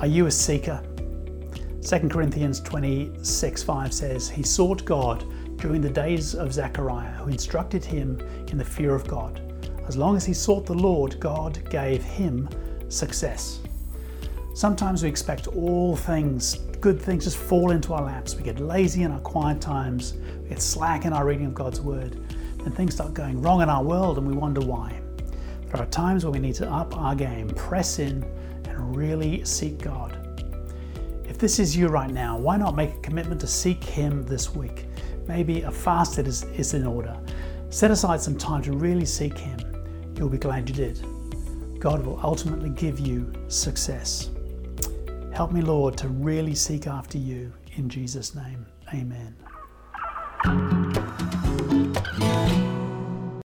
Are you a seeker? 2 Corinthians 26 5 says, He sought God during the days of Zechariah, who instructed him in the fear of God. As long as he sought the Lord, God gave him success. Sometimes we expect all things, good things, just fall into our laps. We get lazy in our quiet times, we get slack in our reading of God's Word, and things start going wrong in our world and we wonder why. There are times when we need to up our game, press in, really seek God. If this is you right now, why not make a commitment to seek Him this week? Maybe a fast is, is in order. Set aside some time to really seek Him. You'll be glad you did. God will ultimately give you success. Help me, Lord, to really seek after you. In Jesus' name, amen.